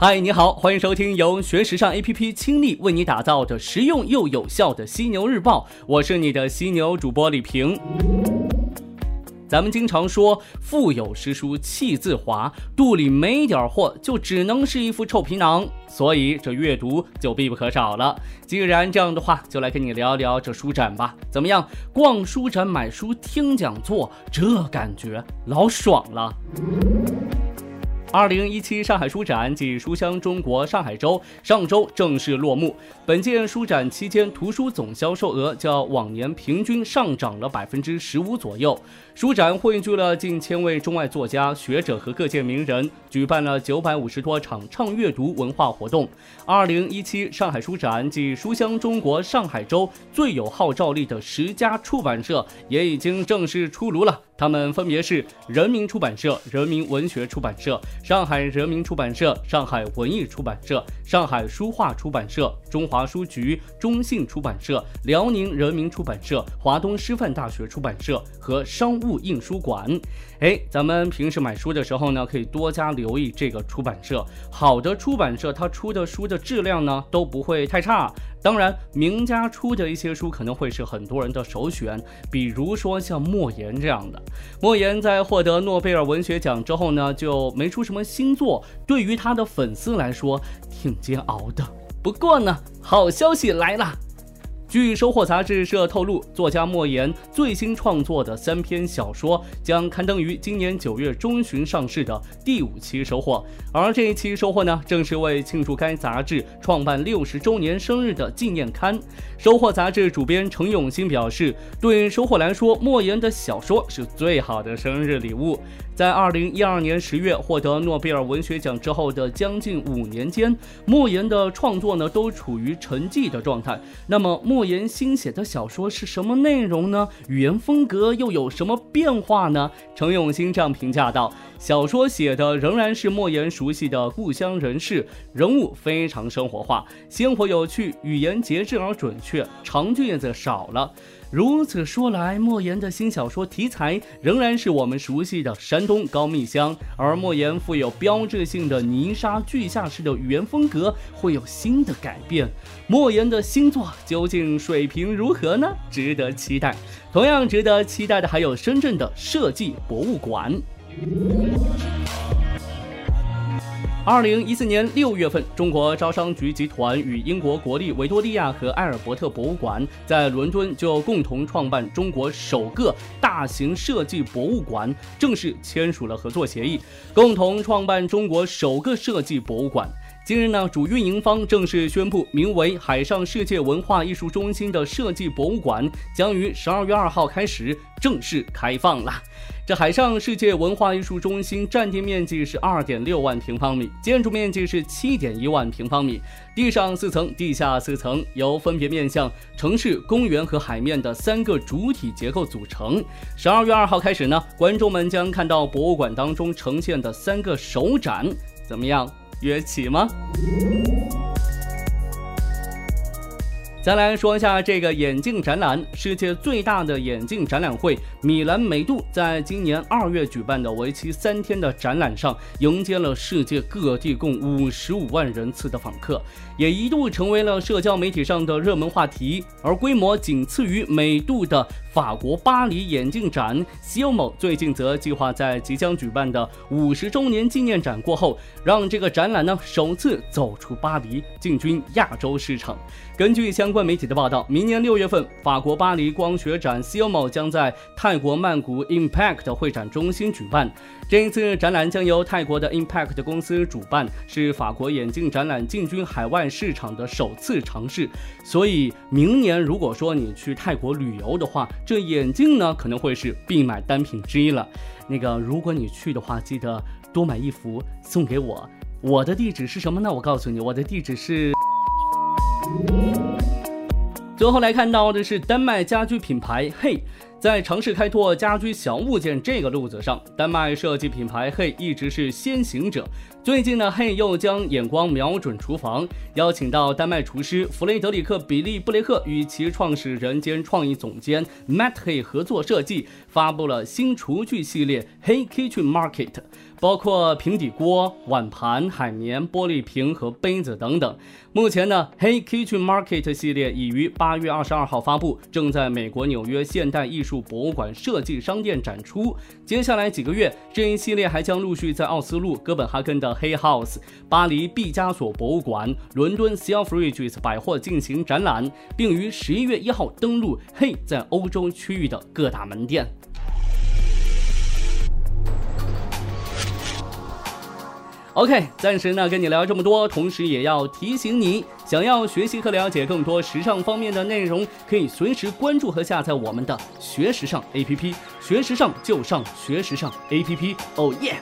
嗨，你好，欢迎收听由学时尚 APP 倾力为你打造的实用又有效的犀牛日报，我是你的犀牛主播李平。咱们经常说“腹有诗书气自华”，肚里没点货就只能是一副臭皮囊，所以这阅读就必不可少了。既然这样的话，就来跟你聊聊这书展吧。怎么样，逛书展、买书、听讲座，这感觉老爽了。二零一七上海书展暨书香中国上海周上周正式落幕。本届书展期间，图书总销售额较往年平均上涨了百分之十五左右。书展汇聚了近千位中外作家、学者和各界名人，举办了九百五十多场畅阅读文化活动。二零一七上海书展暨书香中国上海周最有号召力的十家出版社也已经正式出炉了。他们分别是人民出版社、人民文学出版社、上海人民出版社、上海文艺出版社、上海书画出版社、中华书局、中信出版社、辽宁人民出版社、华东师范大学出版社和商务印书馆。哎，咱们平时买书的时候呢，可以多加留意这个出版社。好的出版社，它出的书的质量呢都不会太差。当然，名家出的一些书可能会是很多人的首选，比如说像莫言这样的。莫言在获得诺贝尔文学奖之后呢，就没出什么新作，对于他的粉丝来说挺煎熬的。不过呢，好消息来了。据收获杂志社透露，作家莫言最新创作的三篇小说将刊登于今年九月中旬上市的第五期收获。而这一期收获呢，正是为庆祝该杂志创办六十周年生日的纪念刊。收获杂志主编程永新表示，对收获来说，莫言的小说是最好的生日礼物。在二零一二年十月获得诺贝尔文学奖之后的将近五年间，莫言的创作呢都处于沉寂的状态。那么莫言新写的小说是什么内容呢？语言风格又有什么变化呢？程永新这样评价道：“小说写的仍然是莫言熟悉的故乡人士，人物非常生活化，鲜活有趣，语言节制而准确，长句子少了。”如此说来，莫言的新小说题材仍然是我们熟悉的山东高密乡，而莫言富有标志性的泥沙俱下式的语言风格会有新的改变。莫言的新作究竟水平如何呢？值得期待。同样值得期待的还有深圳的设计博物馆。二零一四年六月份，中国招商局集团与英国国立维多利亚和埃尔伯特博物馆在伦敦就共同创办中国首个大型设计博物馆，正式签署了合作协议，共同创办中国首个设计博物馆。今日呢，主运营方正式宣布，名为“海上世界文化艺术中心”的设计博物馆将于十二月二号开始正式开放了。这海上世界文化艺术中心占地面积是二点六万平方米，建筑面积是七点一万平方米，地上四层，地下四层，由分别面向城市、公园和海面的三个主体结构组成。十二月二号开始呢，观众们将看到博物馆当中呈现的三个首展，怎么样？约起吗？再来说一下这个眼镜展览，世界最大的眼镜展览会——米兰美度，在今年二月举办的为期三天的展览上，迎接了世界各地共五十五万人次的访客，也一度成为了社交媒体上的热门话题。而规模仅次于美度的法国巴黎眼镜展，COMO 最近则计划在即将举办的五十周年纪念展过后，让这个展览呢首次走出巴黎，进军亚洲市场。根据相关媒体的报道，明年六月份，法国巴黎光学展 COMO 将在泰国曼谷 Impact 会展中心举办。这一次展览将由泰国的 Impact 公司主办，是法国眼镜展览进军海外市场的首次尝试。所以，明年如果说你去泰国旅游的话，这眼镜呢可能会是必买单品之一了。那个，如果你去的话，记得多买一副送给我。我的地址是什么呢？我告诉你，我的地址是。最后来看到的是丹麦家居品牌 Hey，在尝试开拓家居小物件这个路子上，丹麦设计品牌 Hey 一直是先行者。最近呢，Hey 又将眼光瞄准厨房，邀请到丹麦厨师弗雷德里克·比利·布雷克与其创始人兼创意总监 Matt Hey 合作设计。发布了新厨具系列 Hey Kitchen Market。包括平底锅、碗盘、海绵、玻璃瓶和杯子等等。目前呢，Hey Kitchen Market 系列已于八月二十二号发布，正在美国纽约现代艺术博物馆设计商店展出。接下来几个月，这一系列还将陆续在奥斯陆、哥本哈根的 Hey House、巴黎毕加索博物馆、伦敦 Selfridges 百货进行展览，并于十一月一号登陆 Hey 在欧洲区域的各大门店。OK，暂时呢跟你聊这么多，同时也要提醒你，想要学习和了解更多时尚方面的内容，可以随时关注和下载我们的学时尚 APP，学时尚就上学时尚 APP，哦耶！